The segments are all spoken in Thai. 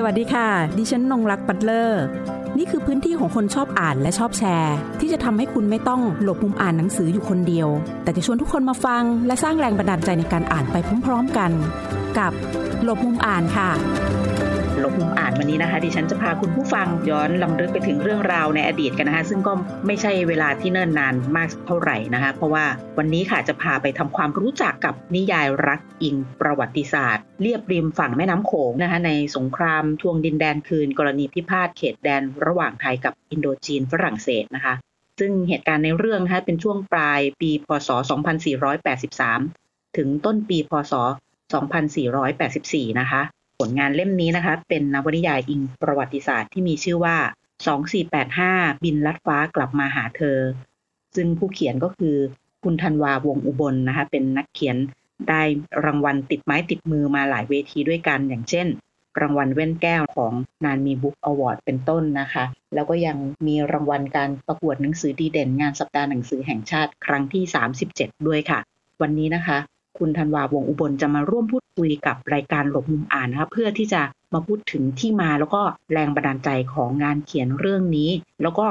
สวัสดีค่ะ ดิฉันนงรักปัตเลอร์ นี่คือพื้นที่ของคนชอบอ่านและชอบแชร์ ที่จะทำให้คุณไม่ต้องหลบมุมอ่านหนังสืออยู่คนเดียว แต่จะชวนทุกคนมาฟัง และสร้างแรงบันดาลใจในการอ่านไปพร้อมๆกัน กับหลบมุมอ่านค่ะ หลบมุมอ่านวันนี้นะคะ ดิฉันจะพาคุณผู้ฟังย้อนลำลึกไปถึงเรื่องราวในอดีตกันนะคะ ซึ่งก็ไม่ใช่เวลาที่เนิ่นนานมากเท่าไหร่นะคะ เพราะว่าวันนี้ค่ะจะพาไปทำความรู้จักกับนิยายรักอิงประวัติศาสตร์ เรียบริมฝั่งแม่น้ำโขงนะคะในสงครามทวงดินแดนคืน กรณีพิพาทเขตแดนระหว่างไทยกับอินโดจีนฝรั่งเศสนะคะ ซึ่งเหตุการณ์ในเรื่องนะคะเป็นช่วงปลายปี พศ 2483 ถึงต้นปี พศ 2484 นะคะ ผลงานเล่มนี้นะคะ เป็นนวนิยายอิงประวัติศาสตร์ที่มีชื่อว่า 2485 บินลัดฟ้ากลับมาหาเธอ ซึ่งผู้เขียนก็คือคุณธันวาวงอุบลนนะคะ เป็นนักเขียนได้รางวัลติดไม้ติดมือมาหลายเวทีด้วยกัน อย่างเช่น รางวัลแว่นแก้วของนานมีบุ๊คส์อวอร์ดเป็นต้นนะคะ แล้วก็ยังมีรางวัลการประกวดหนังสือดีเด่น งานสัปดาห์หนังสือแห่งชาติครั้งที่ 37 ด้วยค่ะ วันนี้นะคะ คุณธันวาวงศ์อุบลจะมาร่วมพูดคุยกับรายการหลบมุมอ่านนะคะเพื่อที่จะมาพูดถึงที่มาแล้วก็แรงบันดาลใจของงานเขียนเรื่องนี้ แล้วก็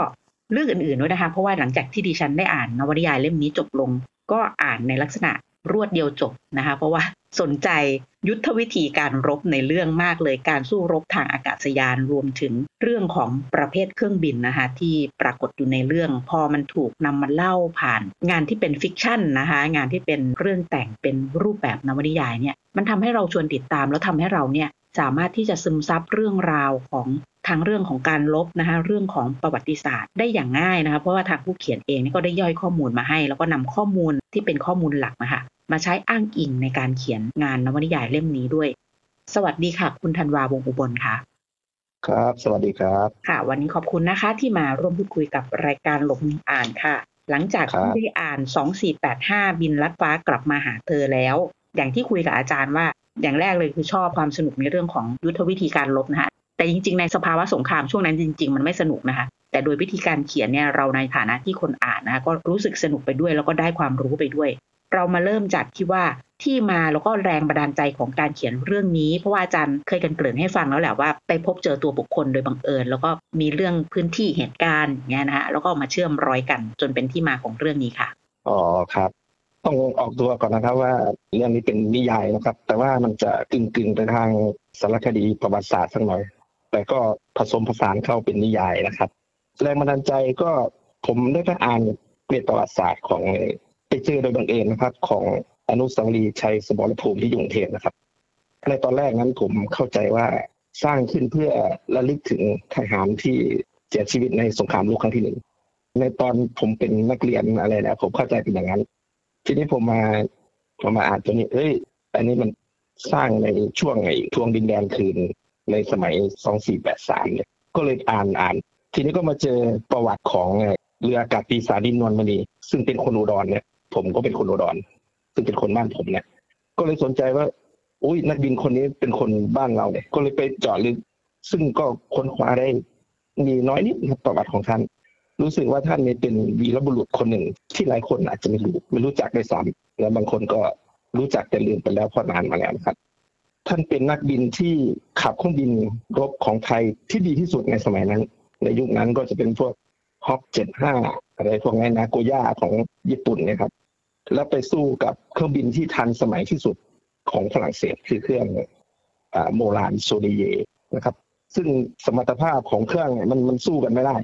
เรื่องอื่นๆด้วยนะคะเพราะว่าหลังจากที่ดิฉันได้อ่านนวนิยายเล่มนี้จบลง ก็อ่านในลักษณะ รวดเดียวจบนะคะ เพราะว่าสนใจยุทธวิธีการรบในเรื่องมากเลยการสู้รบทางอากาศยานรวมถึงเรื่องของประเภทเครื่องบินนะคะที่ปรากฏอยู่ในเรื่อง พอมันถูกนำมาเล่าผ่าน งานที่เป็น fiction นะคะงานที่เป็นเรื่องแต่งเป็นรูปแบบนวนิยายเนี่ยมันทำให้เราชวนติดตามแล้วทำให้เราเนี่ยสามารถที่จะซึมซับเรื่องราวของ ทางเรื่องของการรบนะคะเรื่องของประวัติศาสตร์ได้อย่างง่ายนะคะเพราะว่าทางผู้เขียนเองก็ได้ย่อยข้อมูลมาให้ แล้วก็นำข้อมูลที่เป็นข้อมูลหลักนะคะมาใช้อ้างอิงในการเขียนงานนวนิยายเล่มนี้ด้วย สวัสดีค่ะ คุณธันวาวงอุบลค่ะ ครับ สวัสดีครับ ค่ะ วันนี้ขอบคุณนะคะที่มาร่วมพูดคุยกับรายการหลบอ่านค่ะ หลังจากที่ได้อ่าน 2485 บินลัดฟ้ากลับมาหาเธอแล้ว อย่างที่คุยกับอาจารย์ว่า อย่างแรกเลยคือชอบความสนุกในเรื่องของยุทธวิธีการลบนะคะ แต่จริง ๆ ในสภาวะสงครามช่วงนั้นจริง ๆ มันไม่สนุกนะคะ แต่โดยวิธีการเขียนเนี่ยเราในฐานะที่คนอ่านนะคะก็รู้สึกสนุกไปด้วยแล้วก็ได้ความรู้ไปด้วย เรามาเริ่มจากที่ว่าที่มาแล้วก็แรงบันดาลใจของการเขียนเรื่องนี้ เพราะว่าอาจารย์เคยกันเกริ่นให้ฟังแล้วแหละว่าไปพบเจอตัวบุคคลโดยบังเอิญ แล้วก็มีเรื่องพื้นที่เหตุการณ์เงี้ยนะฮะแล้วก็มาเชื่อมร้อยกันจนเป็นที่มาของเรื่องนี้ค่ะอ๋อครับต้องออกตัวก่อนนะครับว่าเรื่องนี้เป็นนิยายนะครับ แต่ว่ามันจะกึ่งกึ่งไปทางสารคดีประวัติศาสตร์สักหน่อย แต่ก็ผสมผสานเข้าเป็นนิยายนะครับ แรงบันดาลใจก็ผมได้ไปอ่านเกรดประวัติศาสตร์ของไปเจอโดยบังเอิญนะครับ ของอนุสาวรีย์ชัยสมรภูมิที่ยุงเทพนะครับ ในตอนแรกนั้นผมเข้าใจว่าสร้างขึ้นเพื่อระลึกถึงทหารที่เสียชีวิตในสงครามโลกครั้งที่หนึ่งในตอนผมเป็นนักเรียนอะไรนะผมเข้าใจเป็นอย่างนั้น ทีนี้ผมมาผมมาอ่านตัวนี้เฮ้ยอันนี้มันสร้างในช่วงไอ้ทวงดินแดนคืน ในสมัย 2483เนี่ยก็เลยอ่านอ่าน ทีนี้ก็มาเจอประวัติของเรืออากาศปีศาจดินนวลมณีซึ่งเป็นคนอุดรเนี่ย ผมก็เป็นคนอุดร ซึ่งเป็นคนบ้านผมเนี่ย ก็เลยสนใจว่าอุ้ยนักบินคนนี้เป็นคนบ้านเราเนี่ย ก็เลยไปเจาะลึก ซึ่งก็ค้นคว้าได้ มีน้อยนิดครับประวัติของท่าน รู้สึกว่าท่านเนี่ยเป็นวีรบุรุษคนหนึ่ง ที่หลายคนอาจจะไม่รู้ไม่รู้จักด้วยซ้ำแล้วบางคนก็รู้จักแต่ลืมไปแล้วเพราะนานมาแล้วครับ ท่านเป็นนักบินที่ขับเครื่องบินรบของไทยที่ดีที่สุดในสมัยนั้น ในยุคนั้นก็จะเป็นพวกฮอกเจ็ดห้าอะไรพวกนี้นาโกย่าของญี่ปุ่นเนี่ยครับ แล้วไปสู้กับเครื่องบินที่ทันสมัยที่สุดของฝรั่งเศสคือเครื่องโมลานโซดีเยนะครับ ซึ่งสมรรถภาพของเครื่องมันมันสู้กันไม่ได้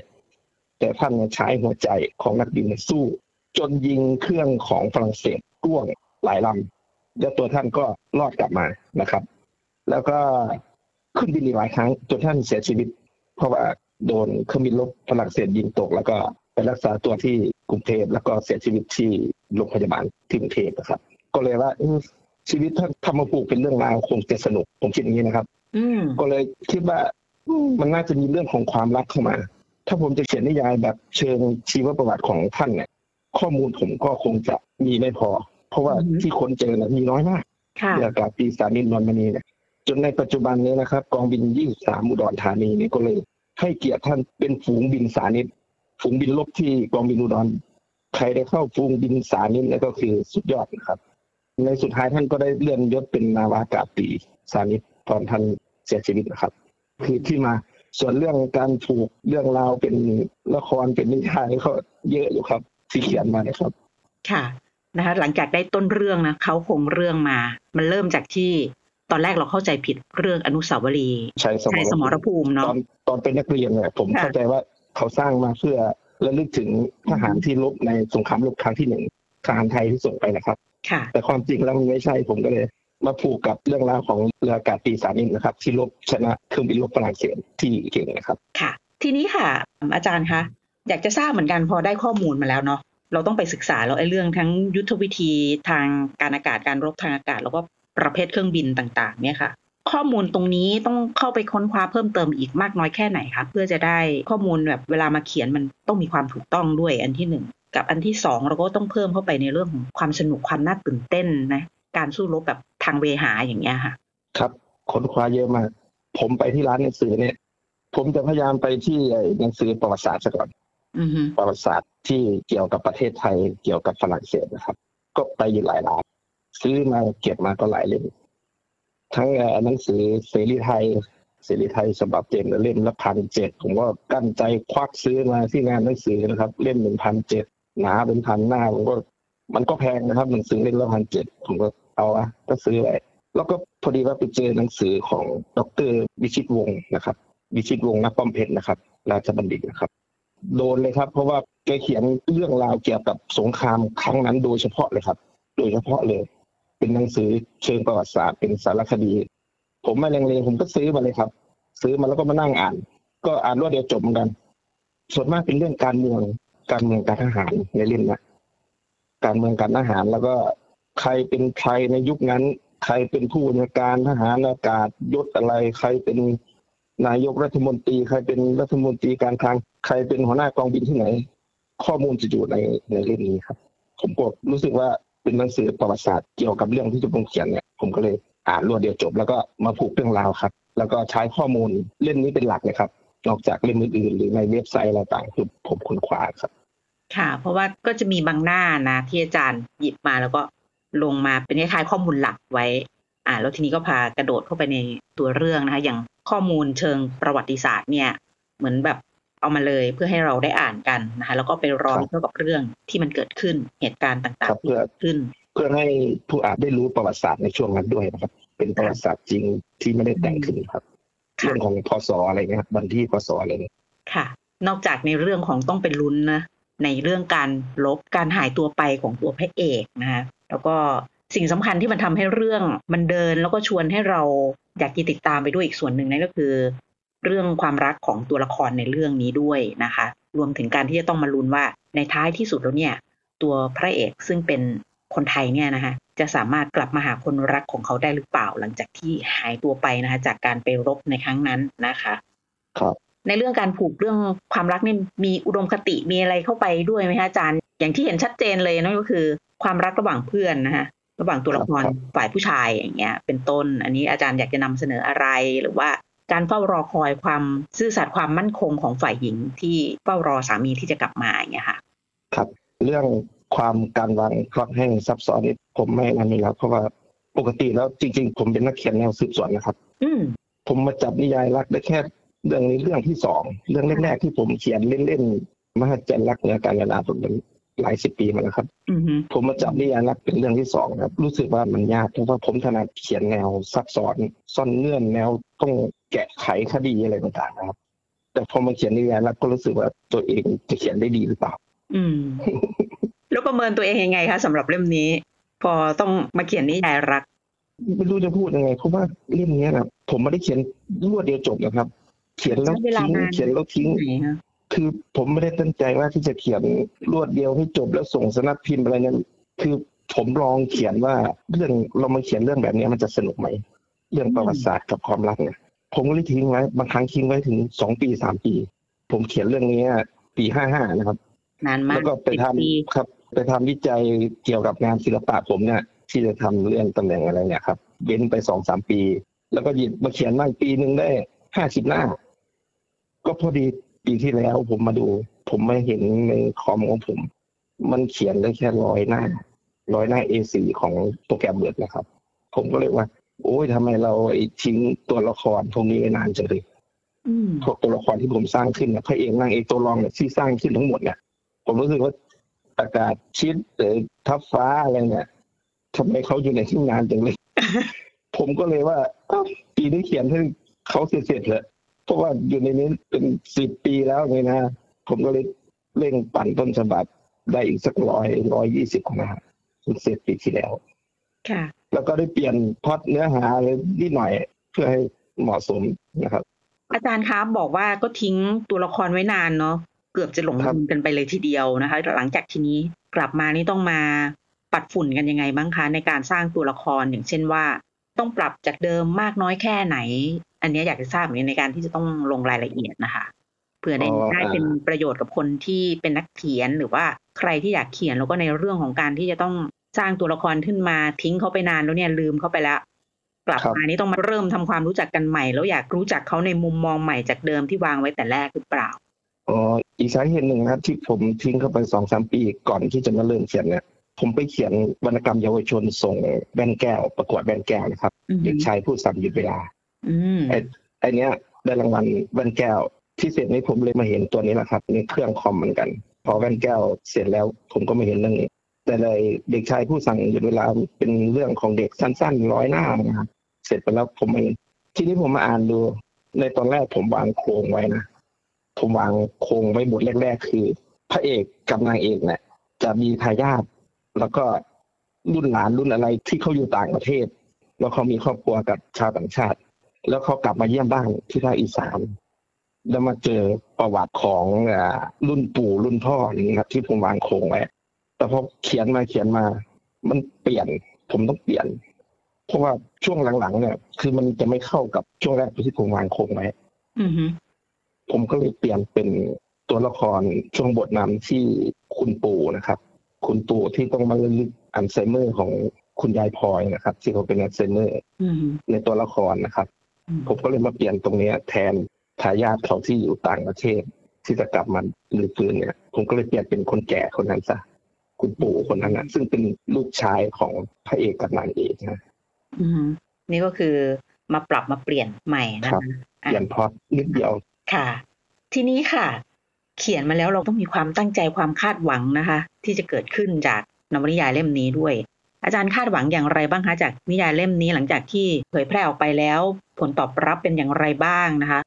แต่ท่านใช้หัวใจของนักบินสู้ จนยิงเครื่องของฝรั่งเศสร่วงหลายลำแล้วตัวท่านก็รอดกลับมานะครับ แล้วก็ขึ้นบินอีกหลายครั้งจนท่านเสียชีวิต เพราะว่าโดนเครื่องบินลบฝรั่งเศสยิงตก แล้วก็ไปรักษาตัวที่กรุงเทพแล้วก็เสียชีวิตที่โรงพยาบาลที่กรุงเทพนะครับ ก็เลยว่าชีวิตถ้าทำมาปลูกเป็นเรื่องราวคงจะสนุกผมคิดอย่างนี้นะครับอืก็เลยคิดว่ามันน่าจะมีเรื่องของความรักเข้ามา ถ้าผมจะเขียนนิยายแบบเชิงชีวประวัติของท่านเนี่ย ข้อมูลผมก็คงจะมีไม่พอ เพราะว่าที่คนเจอเนี่ยมีน้อยมากเกี่ยวกับปีศาจนินนนมณีเนี่ย จนในปัจจุบันนี้นะครับ กองบินยี่สามอุดรธานีนี่ก็เลยให้เกียรติท่านเป็นฝูงบินสานิตฝูงบินลบที่กองบินอุดรใครได้เข้าฝูงบินสานิตแล้วก็คือสุดยอดนะครับ ในสุดท้ายท่านก็ได้เลื่อนยศเป็นนาวากาศตีสานิตตอนท่านเสียชีวิตนะครับ คือที่มาส่วนเรื่องการถูกเรื่องราวเป็นละครเป็นนิทานก็เยอะอยู่ครับ ที่เขียนมานะครับ ค่ะนะคะหลังจากได้ต้นเรื่องนะเขาคงเรื่องมา มันเริ่มจากที่ ตอนแรกเราเข้าใจผิดเรื่องอนุสาวรีย์ใช้สมชัยรสมรภูมิตเนาะอนตอนเป็นนักเรียนเนี่ยผมค่ะเข้าใจว่าเขาสร้างมาเพื่อระลึกถึงทหารที่รบในสงครามโลกครั้งที่หนึ่งทหารไทยที่ส่งไปนะครับค่ะแต่ความจริงแล้วมันไม่ใช่ผมก็เลย มาผูกกับเรื่องราวของเรืออากาศปีสานินนะครับ ที่รบชนะเครื่องบินรบฝรั่งเศสที่เก่งนะครับ ค่ะ ทีนี้ค่ะ อาจารย์คะอยากจะทราบเหมือนกันพอได้ข้อมูลมาแล้วเนาะเราต้องไปศึกษาแล้วไอ้เรื่องทั้งยุทธวิธีทางการอากาศการรบทางอากาศ แล้วก็ ประเภทเครื่องบินต่างๆ เนี่ยค่ะ ข้อมูลตรงนี้ต้องเข้าไปค้นคว้าเพิ่มเติมอีกมากน้อยแค่ไหนคะเพื่อจะได้ข้อมูลแบบเวลามาเขียนมันต้องมีความถูกต้องด้วยอันที่หนึ่งกับอันที่สองเราก็ต้องเพิ่มเข้าไปในเรื่องของความสนุกความน่าตื่นเต้นนะการสู้รบแบบทางเวหาอย่างเงี้ยค่ะ ครับค้นคว้าเยอะมาก ผมไปที่ร้านหนังสือเนี่ย ผมจะพยายามไปที่ไอ้หนังสือประวัติศาสตร์ซะก่อนอือฮึประวัติศาสตร์ที่เกี่ยวกับประเทศไทยเกี่ยวกับฝรั่งเศสนะครับ ก็ไปอยู่หลายร้าน ซื้อมาเก็บมาก็หลายเล่มทั้งเอ่อหนังสือเสรีไทยเสรีไทยฉบับเต็มเล่มละพันเจ็ดผมก็กั้นใจควักซื้อมาที่งานหนังสือนะครับ เล่มหนึ่งพันเจ็ดหนาเป็นพันหน้าผมก็มันก็แพงนะครับหนังสือเล่มละพันเจ็ดผมก็เอาอะก็ซื้อไว้แล้วก็พอดีว่าไปเจอหนังสือของดรวิชิตวงศ์นะครับ วิชิตวงศ์นักป้อมเพชรนะครับ ราชบัณฑิตนะครับ โดนเลยครับ เพราะว่าแกเขียนเรื่องราวเกี่ยวกับสงครามครั้งนั้นโดยเฉพาะเลยครับ โดยเฉพาะเลย เป็นหนังสือเชิงประวัติศาสตร์เป็นสารคดี ผมไม่เลงเลผมก็ซื้อมาเลยครับ ซื้อมาแล้วก็มานั่งอ่าน ก็อ่านรวดเดียวจบเหมือนกัน ส่วนมากเป็นเรื่องการเมืองการเมืองการทหารในเล่มนะการเมืองการทหารแล้วก็ใครเป็นใครในยุคนั้น ใครเป็นผู้บัญชาการทหารอากาศยศอะไร ใครเป็นนายกรัฐมนตรี ใครเป็นรัฐมนตรีการคลังใครเป็นหัวหน้ากองบินที่ไหน ข้อมูลจะอยู่ในในเล่มนี้ครับ ผมก็รู้สึกว่า เป็นหนังสือประวัติศาสตร์เกี่ยวกับเรื่องที่จะผมเขียนเนี่ยผมก็เลยอ่านรวดเดียวจบ แล้วก็มาผูกเรื่องราวครับ แล้วก็ใช้ข้อมูลเล่มนี้เป็นหลักเลยครับ นอกจากเล่มอื่นๆหรือในเว็บไซต์อะไรต่างๆคือผมค้นคว้าครับ ค่ะ เพราะว่าก็จะมีบางหน้านะที่อาจารย์หยิบมาแล้วก็ลงมาเป็นคล้ายๆข้อมูลหลักไว้ อ่า แล้วทีนี้ก็พากระโดดเข้าไปในตัวเรื่องนะคะ อย่างข้อมูลเชิงประวัติศาสตร์เนี่ย เหมือนแบบ เอามาเลยเพื่อให้เราได้อ่านกันนะคะแล้วก็ไปรอครับเกี่ยวกับเรื่องที่มันเกิดขึ้นเหตุการณ์ต่างครับๆที่เกิดขึ้น เพื่อให้ผู้อ่านได้รู้ประวัติศาสตร์ในช่วงนั้นด้วยนะครับ เป็นประวัติศาสตร์จริงที่ไม่ได้แต่งขึ้นครับค่ะเรื่องของพศอะไรเงี้ยครับวันที่พศอะไรเนี่ยค่ะ นอกจากในเรื่องของต้องเป็นลุ้นนะในเรื่องการลบการหายตัวไปของตัวพระเอกนะคะแล้วก็สิ่งสำคัญที่มันทำให้เรื่องมันเดินแล้วก็ชวนให้เราอยากจะติดตามไปด้วยอีกส่วนหนึ่งนั่นก็คือ เรื่องความรักของตัวละครในเรื่องนี้ด้วยนะคะ รวมถึงการที่จะต้องมาลุ้นว่าในท้ายที่สุดแล้วเนี่ย ตัวพระเอกซึ่งเป็นคนไทยเนี่ยนะคะจะสามารถกลับมาหาคนรักของเขาได้หรือเปล่า หลังจากที่หายตัวไปนะคะ จากการไปรบในครั้งนั้นนะคะครับในเรื่องการผูกเรื่องความรักนี่มีอุดมคติมีอะไรเข้าไปด้วยไหมคะอาจารย์ อย่างที่เห็นชัดเจนเลยนั่นก็คือ ความรักระหว่างเพื่อนนะคะระหว่างตัวละครครับฝ่ายผู้ชายอย่างเงี้ย เป็นต้น อันนี้อาจารย์อยากจะนำเสนออะไรหรือว่า การเฝ้ารอคอยความซื่อสัตย์ความมั่นคงของฝ่ายหญิงที่เฝ้ารอสามีที่จะกลับมาอย่างเงี้ยค่ะ ครับ เรื่องความการวางพล็อตให้ซับซ้อนนี่ผมไม่นั่นนี่แล้วเพราะว่าปกติแล้วจริง ๆ ผมเป็นนักเขียนแนวสืบสวนนะครับ อืมผมมาจับนิยายรักได้แค่เรื่องนี้เรื่องที่สองเรื่องแรกๆที่ผมเขียนเล่นๆมหัศจรรย์รักเหนือการเวลาผมเป็น หลายสิบปีมาแล้วครับอือฮึผมมาจับนิยายรักเป็นเรื่องที่สองครับ รู้สึกว่ามันยากเพราะว่าผมถนัดเขียนแนวซับซ้อนซ่อนเงื่อนแนวต้องแกะไขคดีอะไรต่างๆนะครับ แต่พอมาเขียนนิยายรักก็รู้สึกว่าตัวเองจะเขียนได้ดีหรือเปล่า อืมแล้วประเมินตัวเองยังไงคะสำหรับเล่มนี้ พอต้องมาเขียนนิยายรักไม่รู้จะพูดยังไงเพราะว่าเล่มเนี้ยนะผมไม่ได้เขียนรวดเดียวจบนะครับ เขียนแล้วใช้เวลาทิ้งนานเขียนแล้วทิ้งไหน คะคือผมไม่ได้ตั้งใจว่าที่จะเขียนรวดเดียวให้จบแล้วส่งสนักพิมพ์อะไรนั้นคือผมลองเขียนว่าเรื่องเรามาเขียนเรื่องแบบนี้มันจะสนุกไหมเรื่องประวัติศาสตร์กับความรักเนี่ยผมก็เลยทิ้งไว้บางครั้งทิ้งไว้ถึงสองปีสามปี ผมเขียนเรื่องนี้ปีห้าห้านะครับนานมากแล้วก็ไปทำสิบปีครับ ไปทำวิจัยเกี่ยวกับงานศิลปะผมเนี่ยที่จะทำเรื่องตำแหน่งอะไรเนี่ยครับเว้นไปสองสามปี แล้วก็หยิบมาเขียนบ้างปีหนึ่งได้ห้าสิบหน้า ก็พอดี ปีที่แล้วผมมาดู ผมไม่เห็นในคอมของผม มันเขียนได้แค่ร้อยหน้าร้อยหน้า A4 ของโปรแกรมเบิร์ดนะครับ ผมก็เลยว่า โอ้ยทำไมเราไอ้ทิ้งตัวละครพวกนี้ไว้นานจังเลยอืมพวกตัวละครที่ผมสร้างขึ้นเนี่ยพระเอกนางเอกตัวรองเนี่ยที่สร้างขึ้นทั้งหมดเนี่ยผมรู้สึกว่าอากาศชิดหรือทับฟ้าอะไรเนี่ยทำไมเขาอยู่ในที่งานจังเลย ผมก็เลยว่าอ้าวปีนี้เขียนให้เขาเสร็จๆเถอะ เพราะว่าอยู่ในนี้เป็นสิบปีแล้วไงนะ ผมก็เลยเร่งปั่นต้นฉบับได้อีกสักร้อยร้อยยี่สิบนะฮะเสร็จปีที่แล้ว ค่ะ แล้วก็ได้เปลี่ยนพล็อดเนื้อหาอะไรนิดหน่อยเพื่อให้เหมาะสมนะครับ อาจารย์ครับบอกว่าก็ทิ้งตัวละครไว้นานเนาะเกือบจะหลงครับลืมกันไปเลยทีเดียวนะคะ หลังจากทีนี้กลับมานี่ต้องมาปัดฝุ่นกันยังไงบ้างคะ ในการสร้างตัวละครอย่างเช่นว่า ต้องปรับจากเดิมมากน้อยแค่ไหน อันเนี้ยอยากจะทราบเหมือนกันในการที่จะต้องลงรายละเอียดนะคะเพื่อได้อ๋อได้อ่าเป็นประโยชน์กับคนที่เป็นนักเขียนหรือว่าใครที่อยากเขียนแล้วก็ในเรื่องของการที่จะต้องสร้างตัวละครขึ้นมาทิ้งเขาไปนานแล้วเนี่ยลืมเขาไปแล้วกลับมานี่ต้องมาเริ่มทำความรู้จักกันใหม่ แล้วอยากรู้จักเขาในมุมมองใหม่จากเดิมที่วางไว้แต่แรกหรือเปล่าอ๋ออีกสาเหตุหนึ่งนะครับที่ผมทิ้งเข้าไปสองสามปีก่อนที่จะมาเริ่มเขียนเนี่ยผมไปเขียนวรรณกรรมเยาวชนส่งแบนแก้ว ประกวดแบนแก้วนะครับอืมเด็กชายผู้สับหยุดเวลา อืมไอ้ไอเนี้ยได้รางวัลแว่นแก้ว ที่เสร็จนี้ผมเลยมาเห็นตัวนี้แหละครับในเครื่องคอมเหมือนกัน พอแว่นแก้วเสร็จแล้วผมก็มาเห็นเรื่องนี้ แต่เลยเด็กชายผู้สั่งหยุดเวลาเป็นเรื่องของเด็กสั้นๆร้อยหน้านะครับเสร็จไปแล้วผมมาเห็นทีนี้ผมมาอ่านดู ในตอนแรกผมวางโครงไว้นะผมวางโครงไว้บทแรก ๆ คือ พระเอกกับนางเอกเนี่ยจะมีทายาทแล้วก็รุ่นหลานรุ่นอะไรที่เขาอยู่ต่างประเทศ แล้วเขามีครอบครัวกับชาวต่างชาติ แล้วเขากลับมาเยี่ยมบ้านที่ภาคอีสานแล้วมาเจอประวัติของอ่ารุ่นปู่รุ่นพ่ออย่างนี้ครับ ที่ผมวางโครงไว้แต่พอเขียนมาเขียนมา มันเปลี่ยน ผมต้องเปลี่ยน เพราะว่าช่วงหลังๆเนี่ย คือมันจะไม่เข้ากับช่วงแรกที่ผมวางโครงไว้อืมฮึผมก็เลยเปลี่ยนเป็นตัวละครช่วงบทนำที่คุณปู่นะครับ คุณปู่ที่ต้องมาระลึกอัลไซเมอร์ของคุณยายพลอยนะครับที่เขาเป็นอัลไซเมอร์อืมฮึในตัวละครนะครับอืม ผมก็เลยมาเปลี่ยนตรงเนี้ยแทนทายาทเขาที่อยู่ต่างประเทศ ที่จะกลับมาลือฟื้นเนี่ย ผมก็เลยเปลี่ยนเป็นคนแก่คนนั้นซะคุณปู่คนนั้นนะซึ่งเป็นลูกชายของพระเอกกับนางเอกนะอืมฮึนี่ก็คือมาปรับมาเปลี่ยนใหม่นะครัคะบเปลี่ยนพล็อดนิดเดียวค่ะ ทีนี้ค่ะ เขียนมาแล้วเราต้องมีความตั้งใจความคาดหวังนะคะ ที่จะเกิดขึ้นจากนวนิยายเล่มนี้ด้วย อาจารย์คาดหวังอย่างไรบ้างคะจากนิยายเล่มนี้หลังจากที่เผยแพร่ออกไปแล้ว ผลตอบรับเป็นอย่างไรบ้างนะคะ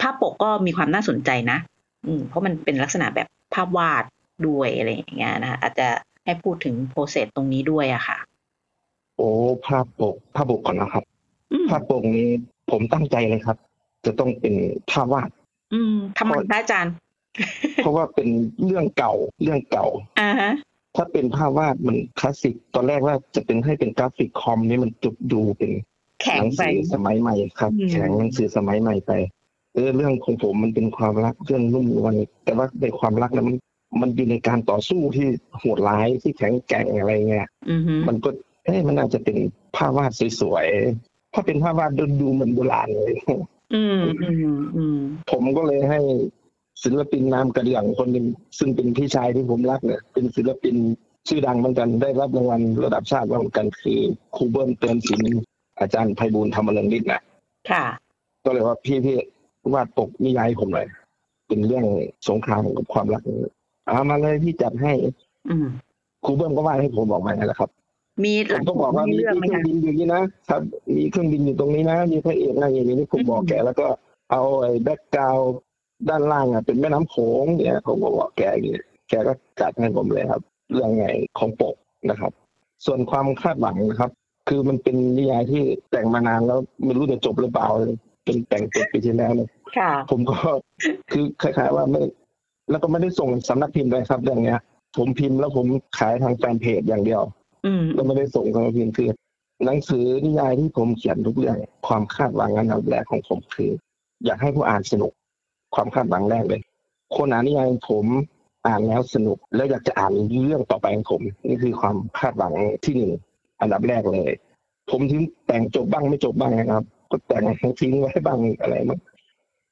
ภาพปกก็มีความน่าสนใจนะ อืมเพราะมันเป็นลักษณะแบบภาพวาดด้วยอะไรอย่างเงี้ยนะคะอาจจะให้พูดถึง process ตรงนี้ด้วยอะค่ะ โอ้ภาพปกภาพปกก่อนนะครับอืมภาพปกนี้ผมตั้งใจเลยครับ จะต้องเป็นภาพวาด อืมทำไมคะอาจารย์ เพราะว่าเป็นเรื่องเก่าเรื่องเก่าอ่าฮะ ถ้าเป็นภาพวาดมันคลาสสิก ตอนแรกว่าจะเป็นให้เป็นกราฟิกคอมนี่มันจะดูแข็งไปเป็นหนังสือสมัยใหม่ครับอืมแข็งหนังสือสมัยใหม่ไปเออเรื่องของผมมันเป็นความรักเรื่องนุ่มนวลแต่ว่าในความรักนั้นมันมันอยู่ในการต่อสู้ที่โหดร้ายที่แข็งแกร่งอะไรเงี้ยอือฮึมันก็เอ๊ะมันน่าจะเป็นภาพวาดสวยๆถ้าเป็นภาพวาดดูดูเหมือนโบราณเลยอืมอืมอืมผมก็เลยให้ ศิลปินนามกระเดื่องคนหนึ่งซึ่งเป็นพี่ชายที่ผมรักเนี่ยเป็นศิลปินชื่อดังเหมือนกันได้รับรางวัลระดับชาติเหมือนกันคือครูเบิ้ลเตือนศิลป์อาจารย์ไพบูลย์ธรรมเริงฤทธิ์นะค่ะ ก็เลยว่าพี่พี่วาดปกนิยายผมหน่อยเป็นเรื่องสงครามกับความรักเอามาเลยพี่จัดให้อืมครูเบิ้ลก็วาดให้ผมบอกมานั่นแหละครับ มีหผลัมก็บอกว่ามีมีเรื่องไหมเครื่อคะงบินอยู่นี่นะครับ มีเครื่องบินอยู่ตรงนี้นะ มีพระเอกนั่งอย่างนี้นี่ผมบอกอืมแกแล้วก็เอาไอ้แบ็กกราว ด้านล่างอะเป็นแม่น้ำโขงเนี่ยผมก็บอกแกอย่างนี้แกก็จัดให้ผมเลยครับ เรื่องไงของปกนะครับ ส่วนความคาดหวังนะครับ คือมันเป็นนิยายที่แต่งมานานแล้วไม่รู้จะจบหรือเปล่าเป็นแต่งจบปีที่แล้วเนี่ยค่ะผมก็คือคล้ายๆว่าไม่ แล้วก็ไม่ได้ส่งสำนักพิมพ์เลยครับ เรื่องเนี้ย ผมพิมพ์แล้วผมขายทางแฟนเพจอย่างเดียวอืมแล้วไม่ได้ส่งสำนักพิมพ์คือหนังสือนิยายที่ผมเขียนทุกเรื่องความคาดหวังอันดับแรกของผมคือ อยากให้ผู้อ่านสนุก ความคาดหวังแรกเลย คนอ่านนิยายผมอ่านแล้วสนุก แล้วอยากจะอ่านเรื่องต่อไปของผม นี่คือความคาดหวังที่หนึ่งอันดับแรกเลย ผมถึงแต่งจบบ้างไม่จบบ้างนะครับ ก็แต่งทิ้งไว้บ้างอะไรมั้ง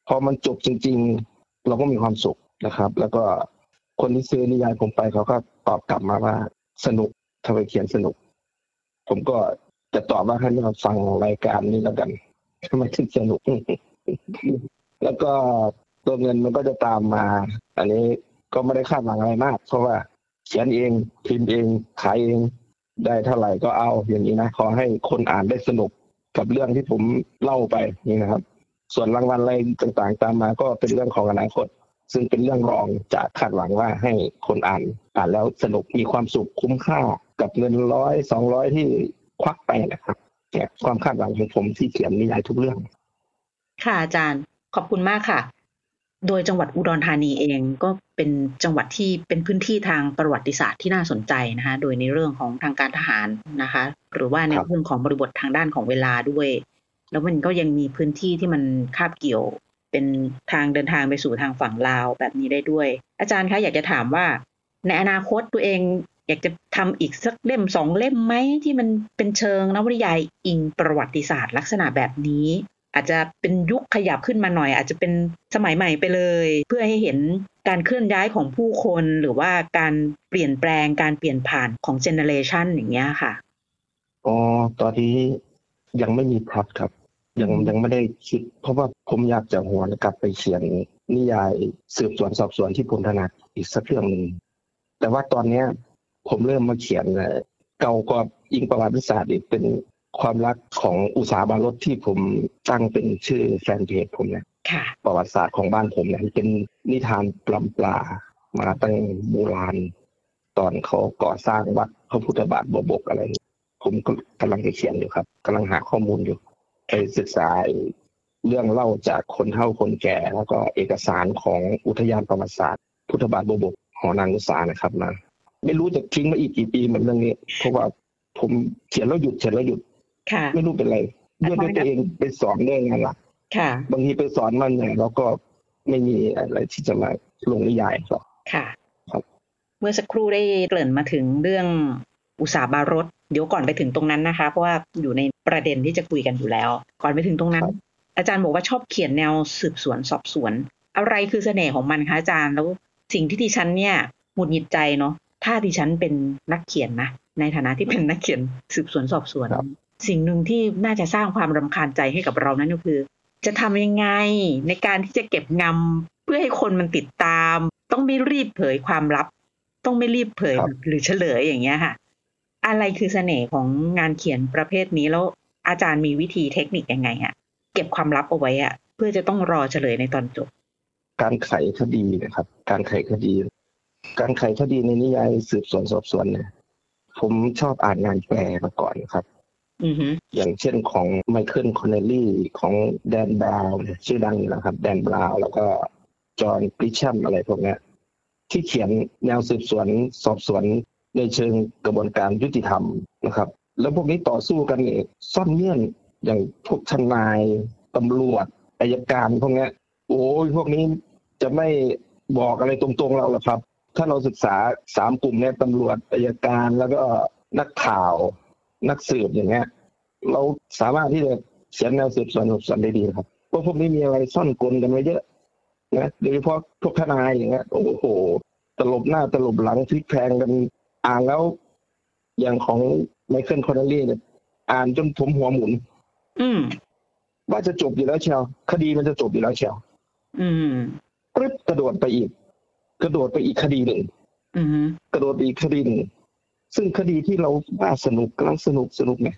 พอมันจบจริง ๆ เราก็มีความสุขนะครับ แล้วก็คนที่ซื้อนิยายผมไปเขาก็ตอบกลับมาว่าสนุกทำไมเขียนสนุก ผมก็จะตอบว่าให้มาฟังรายการนี้แล้วกันทำไมถึงสนุก แล้วก็ ตัวเงินมันก็จะตามมา อันนี้ก็ไม่ได้คาดหวังอะไรมาก เพราะว่าเขียนเองพิมพ์เองขายเองได้เท่าไหร่ก็เอาอย่างนี้นะขอให้คนอ่านได้สนุกกับเรื่องที่ผมเล่าไปนี่นะครับ ส่วนรางวัลอะไรต่างๆ ตามมาก็เป็นเรื่องของอนาคต ซึ่งเป็นเรื่องรองจากคาดหวังว่าให้คนอ่านอ่านแล้วสนุกมีความสุขคุ้มค่ากับเงินร้อยสองร้อยที่ควักไปนะครับเนี่ยความคาดหวังของผมที่เขียนนิยายทุกเรื่อง ค่ะอาจารย์ขอบคุณมากค่ะ โดยจังหวัดอุดรธานีเองก็เป็นจังหวัดที่เป็นพื้นที่ทางประวัติศาสตร์ที่น่าสนใจนะคะ โดยในเรื่องของทางการทหารนะคะ หรือว่าในครับเรื่องของบริบททางด้านของเวลาด้วย แล้วมันก็ยังมีพื้นที่ที่มันคาบเกี่ยว เป็นทางเดินทางไปสู่ทางฝั่งลาวแบบนี้ได้ด้วย อาจารย์คะอยากจะถามว่า ในอนาคตตัวเองอยากจะทำอีกสักเล่มสองเล่มไหมที่มันเป็นเชิงนวนิยายอิงประวัติศาสตร์ลักษณะแบบนี้ อาจจะเป็นยุคขยับขึ้นมาหน่อย อาจจะเป็นสมัยใหม่ไปเลย เพื่อให้เห็นการเคลื่อนย้ายของผู้คนหรือว่าการเปลี่ยนแปลงการเปลี่ยนผ่านของเจเนเรชันอย่างเงี้ยค่ะอ๋อตอนนี้ยังไม่มีพล็อตครับ ยังยังไม่ได้คิด เพราะว่าผมอยากจะหวนกลับไปเขียนนิยายสืบสวนสอบสวนที่ผมถนัดอีกสักเรื่องหนึ่งแต่ว่าตอนเนี้ยผมเริ่มมาเขียนเอ่อเก่าก็อิงประวัติศาสตร์อีกเป็น ความรักของอุตสาบารถที่ผมตั้งเป็นชื่อแฟนเพจผมเนี่ยค่ะประวัติศาสตร์ของบ้านผมเนี่ยเป็นนิทานปลอมปลามาตั้งโบราณ ตอนเขาก่อสร้างวัดพระพุทธบาทบวบกอะไร ผมก็กำลังจะเขียนอยู่ครับกำลังหาข้อมูลอยู่ไปศึกษาเรื่องเล่าจากคนเฒ่าคนแก่ แล้วก็เอกสารของอุทยานประวัติศาสตร์ พุทธบาทบวบกหอนางอุษานะครับมาไม่รู้จะทิ้งมาอีกกี่ปีเหมือนเรื่องนี้เพราะว่าผมเขียนแล้วหยุดเขียนแล้วหยุด ค่ะ ไม่รู้เป็นไรเรื่องที่ตัวเองไปสอนได้งานหลักค่ะ บางทีไปสอนมันเนี่ยเราก็ไม่มีอะไรที่จะมาลงนิยายหรอกค่ะครับ เมื่อสักครู่ได้เกริ่นมาถึงเรื่องอุตสาหบารถเดี๋ยวก่อนไปถึงตรงนั้นนะคะ เพราะว่าอยู่ในประเด็นที่จะคุยกันอยู่แล้ว ก่อนไปถึงตรงนั้น อาจารย์บอกว่าชอบเขียนแนวสืบสวนสอบสวน อะไรคือเสน่ห์ของมันคะอาจารย์แล้วสิ่งที่ดิฉันเนี่ยหงุดหงิดใจเนาะถ้าดิฉันเป็นนักเขียนนะในฐานะที่เป็นนักเขียนสืบสวนสอบสวน สิ่งหนึ่งที่น่าจะสร้างความรำคาญใจให้กับเรานั่นก็คือ จะทำยังไงในการที่จะเก็บงำเพื่อให้คนมันติดตาม ต้องไม่รีบเผยความลับ ต้องไม่รีบเผยครับหรือเฉลยอย่างเงี้ยค่ะ อะไรคือเสน่ห์ของงานเขียนประเภทนี้แล้วอาจารย์มีวิธีเทคนิคยังไงอะเก็บความลับเอาไว้อะเพื่อจะต้องรอเฉลยในตอนจบ การไขคดีนะครับ การไขคดี การไขคดีในนิยายสืบสวนสอบสวนเนี่ยผมชอบอ่านงานแปลมาก่อนครับ อย่างเช่นของไมเคิลคอนเนลลี่ของแดนบราวน์ชื่อดังอยู่แล้วครับ แดนบราวน์แล้วก็จอห์นกริชัมอะไรพวกนี้ที่เขียนแนวสืบสวนสอบสวนในเชิงกระบวนการยุติธรรมนะครับ แล้วพวกนี้ต่อสู้กันเนี่ยซ่อนเงื่อนอย่างพวกทนายตำรวจอายการพวกนี้โอ้ยพวกนี้จะไม่บอกอะไรตรงๆเราหรอกครับ ถ้าเราศึกษาสามกลุ่มเนี่ยตำรวจอายการแล้วก็นักข่าว นักสืบอย่างเงี้ย เราสามารถที่จะเขียนแนวสืบสวนสอบสวนได้ดีครับเพราะพวกนี้มีอะไรซ่อนกลกันไว้เยอะนะโดยเฉพาะพวกทนายอย่างเงี้ยโอ้โหตลบหน้าตลบหลังพลิกแพลงกันอ่านแล้ว อย่างของไมเคิลคอนเนลลี่เนี่ยอ่านจนผมหัวหมุน อืม ว่าจะจบอยู่แล้วเชียวคดีมันจะจบอยู่แล้วเชียวอืมกรึบกระโดดไปอีก กระโดดไปอีกคดีหนึ่งอือฮึกระโดดไปอีกคดีหนึ่ง ซึ่งคดีที่เราว่าสนุกกำลังสนุกสนุกเนี่ย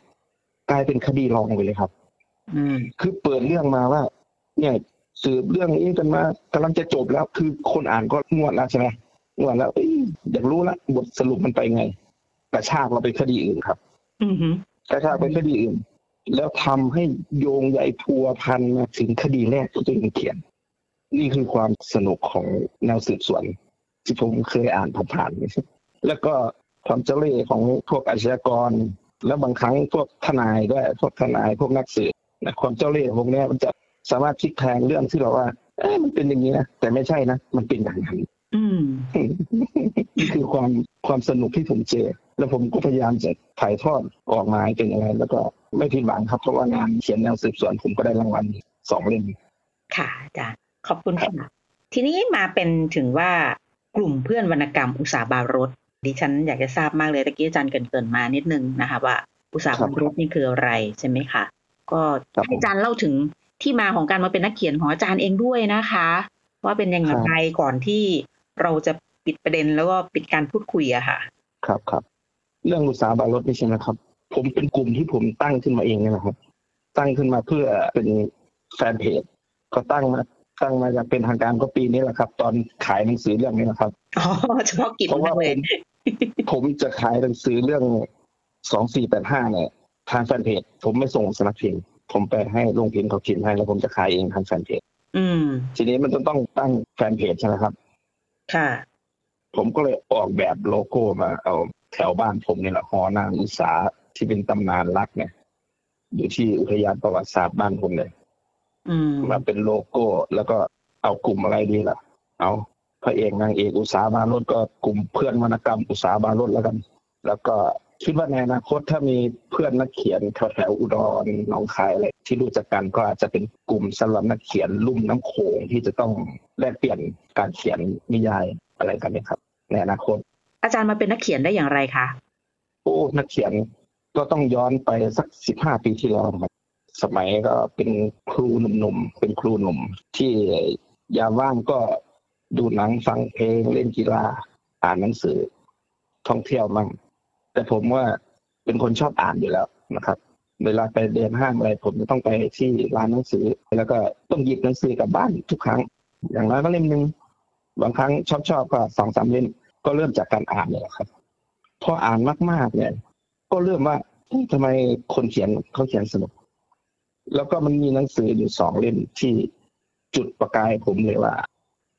กลายเป็นคดีรองไปเลยครับ อืม คือเปิดเรื่องมาว่า เนี่ย สืบเรื่องนี้กันมากำลังจะจบแล้ว คือคนอ่านก็งวดแล้วใช่ไหมงวดแล้วเอ้ยอยากรู้ละบทสรุปมันไปไงกระชากเราไปคดีอื่นครับอือฮึกระชากไปคดีอื่น แล้วทำให้โยงใยพัวพันมาถึงคดีแรกที่ตัวเองเขียน นี่คือความสนุกของแนวสืบสวนที่ผมเคยอ่านผ่านๆแล้วก็ ความเจริญของพวกอาชญากร แล้วบางครั้งพวกทนายด้วยพวกทนายพวกนักสืบนะความเจ้าเล่ห์พวกเนี้ยมันจะสามารถพลิกแพลงเรื่องที่เราว่าเอ๊ะมันเป็นอย่างนี้นะแต่ไม่ใช่นะมันเป็นอย่างนั้นอืมนี่คือความความสนุกที่ผมเจอ แล้วผมก็พยายามจะถ่ายทอดออกมาให้เป็นยังไงแล้วก็ไม่ผิดหวังครับ เพราะว่างานเขียนแนวสืบสวนผมก็ได้รางวัลสองเล่มค่ะอาจารย์ขอบคุณค่ะทีนี้มาเป็นถึงว่ากลุ่มเพื่อนวรรณกรรมอุตสาหบารถ ดิฉันอยากจะทราบมากเลยตะกี้อาจารย์เกรินๆมานิดนึงนะคะว่าอุตสาหบารถนี่คืออะไรใช่ไหมคะก็ครับผมให้อาจารย์เล่าถึงที่มาของการมาเป็นนักเขียนของอาจารย์เองด้วยนะคะ ว่าเป็นยังไงก่อนที่เราจะปิดประเด็นแล้วก็ปิดการพูดคุยอะค่ะ ครับครับ เรื่องอุตสาหบารถนี่ใช่ไหมครับ ผมเป็นกลุ่มที่ผมตั้งขึ้นมาเองนะครับ ตั้งขึ้นมาเพื่อเป็นแฟนเพจก็ตั้งมาตั้งมาจากเป็นทางการก็ปีนี้แหละครับ ตอนขายหนังสือเรื่องนี้นะครับอ๋อเฉพาะกิจเพราะว่าเลผยม ผมจะขายหนังสือเรื่องสองสี่แปดห้าเนี่ยทางแฟนเพจผมไม่ส่งสำนักพิมพ์ผมไปให้โรงพิมพ์เขาพิมพ์ให้แล้วผมจะขายเองทางแฟนเพจอืม ทีนี้มันจะต้องตั้งแฟนเพจใช่ไหมครับ ค่ะ ผมก็เลยออกแบบโลโก้มา เอาแถวบ้านผมนี่แหละหอนางอุตสาที่เป็นตำนานรักเนี่ยอยู่ที่อุทยานประวัติศาสตร์บ้านผมเลยอืมมาเป็นโลโก้แล้วก็เอากลุ่มอะไรดีล่ะ เอาพ ระเอกนางเอกอุตสาบารถก็กลุ่มเพื่อนวรรณกรรมอุตสาบารถแล้วกัน แล้วก็คิดว่าในอนาคตถ้ามีเพื่อนนักเขียนแถวๆอุดรหนองคายอะไรที่รู้จักกันก็อาจจะเป็นกลุ่มสำหรับนักเขียนลุ่มน้ำโขงที่จะต้องแลกเปลี่ยนการเขียนนิยายอะไรกันเนี่ยครับในอนาคต อาจารย์มาเป็นนักเขียนได้อย่างไรคะโอ้นักเขียนก็ต้องย้อนไปสักสิบห้าปีที่แล้วครับสมัยก็เป็นครูหนุ่มๆเป็นครูหนุ่มที่ยามว่างก็ ดูหนังฟังเพลงเล่นกีฬาอ่านหนังสือ ท่องเที่ยวมั่งแต่ผมว่าเป็นคนชอบอ่านอยู่แล้วนะครับ เวลาไปเดินห้างอะไร ผมจะต้องไปที่ร้านหนังสือ แล้วก็ต้องหยิบหนังสือกลับบ้านทุกครั้ง อย่างน้อยก็เล่มหนึ่งบางครั้งชอบชอบก็สองสามเล่มก็เริ่มจากการอ่านเนี่ยครับพออ่านมากๆเนี่ย ก็เริ่มว่าทำไมคนเขียนเขาเขียนสนุก แล้วก็มันมีหนังสืออยู่สองเล่มที่จุดประกายผมเลยว่า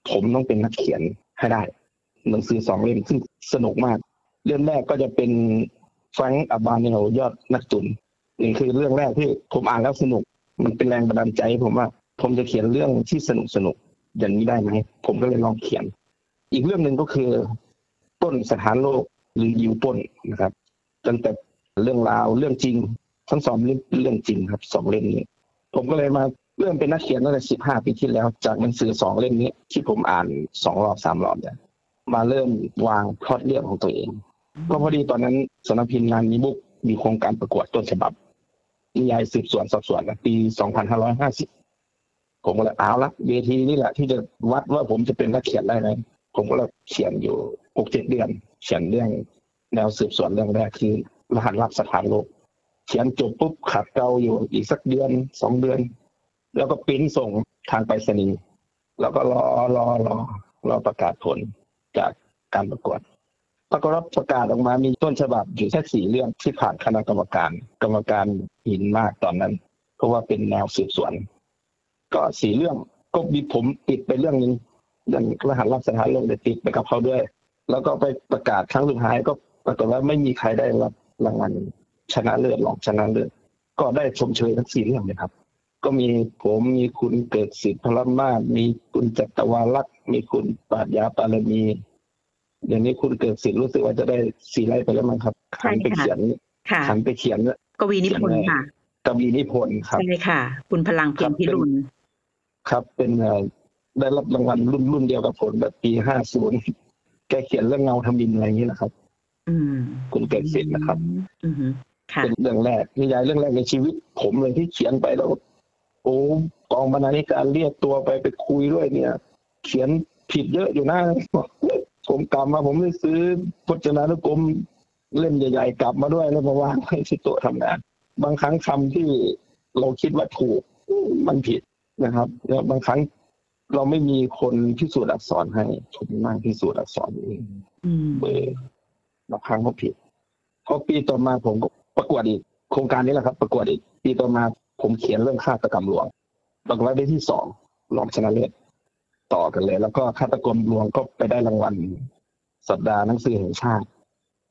ผมต้องเป็นนักเขียนให้ได้ หนังสือสองเล่มซึ่งสนุกมาก เรื่องแรกก็จะเป็นแฟงค์อบานเนลยอดนักตุนนี่คือเรื่องแรกที่ผมอ่านแล้วสนุก มันเป็นแรงบันดาลใจให้ผมว่าผมจะเขียนเรื่องที่สนุกสนุกๆอย่างนี้ได้ไหมผมก็เลยลองเขียน อีกเรื่องหนึ่งก็คือต้นสถานโลกหรือยิวต้นนะครับตั้งแต่เรื่องราวเรื่องจริง ทั้งสองเรื่องเรื่องจริงครับสองเล่มนี้ ผมก็เลยมา เริ่มเป็นนักเขียนตั้งแต่สิบห้าปีที่แล้ว จากหนังสือสองเล่มนี้ ที่ผมอ่านสองรอบสามรอบเนี่ยมาเริ่มวางพล็อตเรื่องของตัวเองก็พอดีตอนนั้นสำนักพิมพ์งานมีบุกมีโครงการประกวดต้นฉบับนิยายสืบสวนสอบสวนนะปี2550ผมก็เลยเอาละเวทีนี่แหละที่จะวัดว่าผมจะเป็นนักเขียนได้ไหมผมก็เลยเขียนอยู่หกเจ็ดเดือน เขียนเรื่องแนวสืบสวนเรื่องแรกคือรหัสลับสถานโลก เขียนจบปุ๊บขัดเกลาอยู่อีกสักเดือนสองเดือน แล้วก็ปริ้นส่งทางไปรษณีย์แล้วก็รอรอรอรอประกาศผลจากการประกวดปรากฏว่าประกาศออกมามีต้นฉบับอยู่แค่สี่เรื่องที่ผ่านคณะกรรมการ กรรมการหินมากตอนนั้น เพราะว่าเป็นแนวสืบสวน ก็สี่เรื่องก็มีผมติดไปเรื่องนึงเรื่องรหัสลับสถานลกเดยติดไปกับเขาด้วย แล้วก็ไปประกาศครั้งสุดท้ายก็ปรากฏว่าไม่มีใครได้รับรางวัลชนะเลิศรองชนะเลิศก็ได้ชมเชยทั้งสี่เรื่องเลยครับ ก็มีผมมีคุณเกิดสิทธิ์พลมาศมีคุณจัตวาลักษณ์มีคุณปราดยาปารมีเดี๋ยวนี้คุณเกิดสิทธิ์รู้สึกว่าจะได้สี่ไร่ไปแล้วมั้งครับใช่ขันไปค่ะเขียนค่ะขันไปเขียนกวีนิพนธ์ค่ะกวีนิพนธ์ครับใช่ค่ะ คุณพลังเพียงพิรุณครับ เป็นเอ่อได้รับรางวัลรุ่นรุ่นเดียวกับผมแบบปีห้าศูนย์แกเขียนเรื่องเงาทมินอะไรอย่างนี้นะครับ อืม คุณเกิดสิทธิ์นะครับ อืมค่ะเป็นเรื่องแรกนิยายเรื่องแรกในชีวิต ผมเลยที่เขียนไปแล้ว โอ้กองบรรณาธิการเรียกตัวไปไปคุยด้วยเนี่ย เขียนผิดเยอะอยู่นะผมกลับมาผมเลยซื้อพจนานุกรมเล่มใหญ่ ๆ กลับมาด้วยแล้วมาวางไว้ที่โต๊ะทำงาน บางครั้งคำที่เราคิดว่าถูกมันผิดนะครับแล้วบางครั้งเราไม่มีคนพิสูจน์อักษรให้ผมนั่งพิสูจน์อักษรเองอืมเบอร์บางครั้งก็ผิดพอปีต่อมาผมก็ประกวดอีก โครงการนี้แหละครับ ประกวดอีก ปีต่อมา ผมเขียนเรื่องฆาตกรรมหลวงปรากฏว่าได้ที่สองรองชนะเลิศต่อกันเลย แล้วก็ฆาตกรรมหลวงก็ไปได้รางวัลสัปดาห์หนังสือแห่งชาติ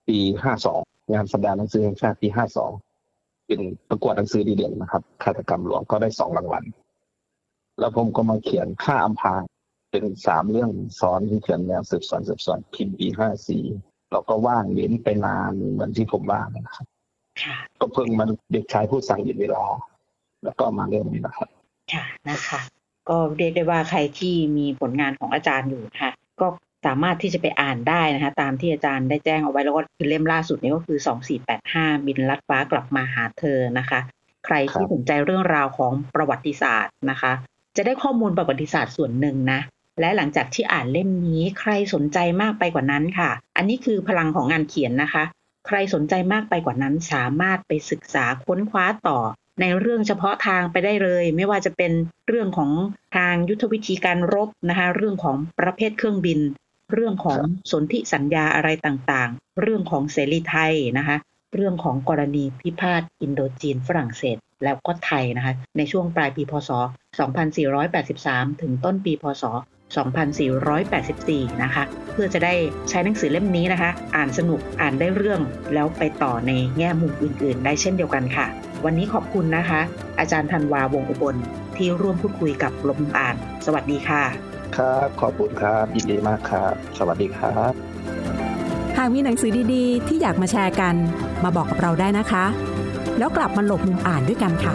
ปีห้าสองงานสัปดาห์หนังสือแห่งชาติปีห้าสองเป็นประกวดหนังสือดีเด่นนะครับฆาตกรรมหลวงก็ได้สองรางวัลแล้วผมก็มาเขียนฆ่าอำพรางเป็นสามเรื่องซ้อนที่เขียนแนวสืบสวนสืบสวนพิมพ์ปีห้าสี่เราก็ว่างเว้นไปนานเหมือนที่ผมว่านะครับค่ะก็เพิ่งมันเด็กชายผู้สั่งหยุดเวลา แล้วก็มาเรื่องนี้นะครับ ค่ะนะคะ ก็เรียกได้ว่าใครที่มีผลงานของอาจารย์อยู่นะคะก็สามารถที่จะไปอ่านได้นะคะ ตามที่อาจารย์ได้แจ้งเอาไว้แล้วก็คือเล่มล่าสุดนี้ก็คือ2485บินลัดฟ้ากลับมาหาเธอนะคะใใครที่สนใจเรื่องราวของประวัติศาสตร์นะคะ จะได้ข้อมูลประวัติศาสตร์ส่วนหนึ่งนะและหลังจากที่อ่านเล่มนี้ใครสนใจมากไปกว่านั้นค่ะ อันนี้คือพลังของงานเขียนนะคะ ใครสนใจมากไปกว่านั้นสามารถไปศึกษาค้นคว้าต่อ ในเรื่องเฉพาะทางไปได้เลย ไม่ว่าจะเป็นเรื่องของทางยุทธวิธีการรบนะคะเรื่องของประเภทเครื่องบิน เรื่องของสนธิสัญญาอะไรต่างๆ เรื่องของเสรีไทยนะคะเรื่องของกรณีพิพาทอินโดจีนฝรั่งเศส แล้วก็ไทยนะคะในช่วงปลายปีพศ 2483 ถึงต้นปีพศ 2484 นะคะ เพื่อจะได้ใช้หนังสือเล่มนี้นะคะ อ่านสนุกอ่านได้เรื่องแล้วไปต่อในแง่มุมอื่น ๆ ได้เช่นเดียวกันค่ะ วันนี้ขอบคุณนะคะ อาจารย์ธันวาวงอุบล ที่ร่วมพูดคุยกับลมอ่าน สวัสดีค่ะ ครับขอบคุณครับยินดีมากครับ สวัสดีครับ หากมีหนังสือดีๆ ที่อยากมาแชร์กัน มาบอกกับเราได้นะคะ แล้วกลับมาหลบมุมอ่านด้วยกันค่ะ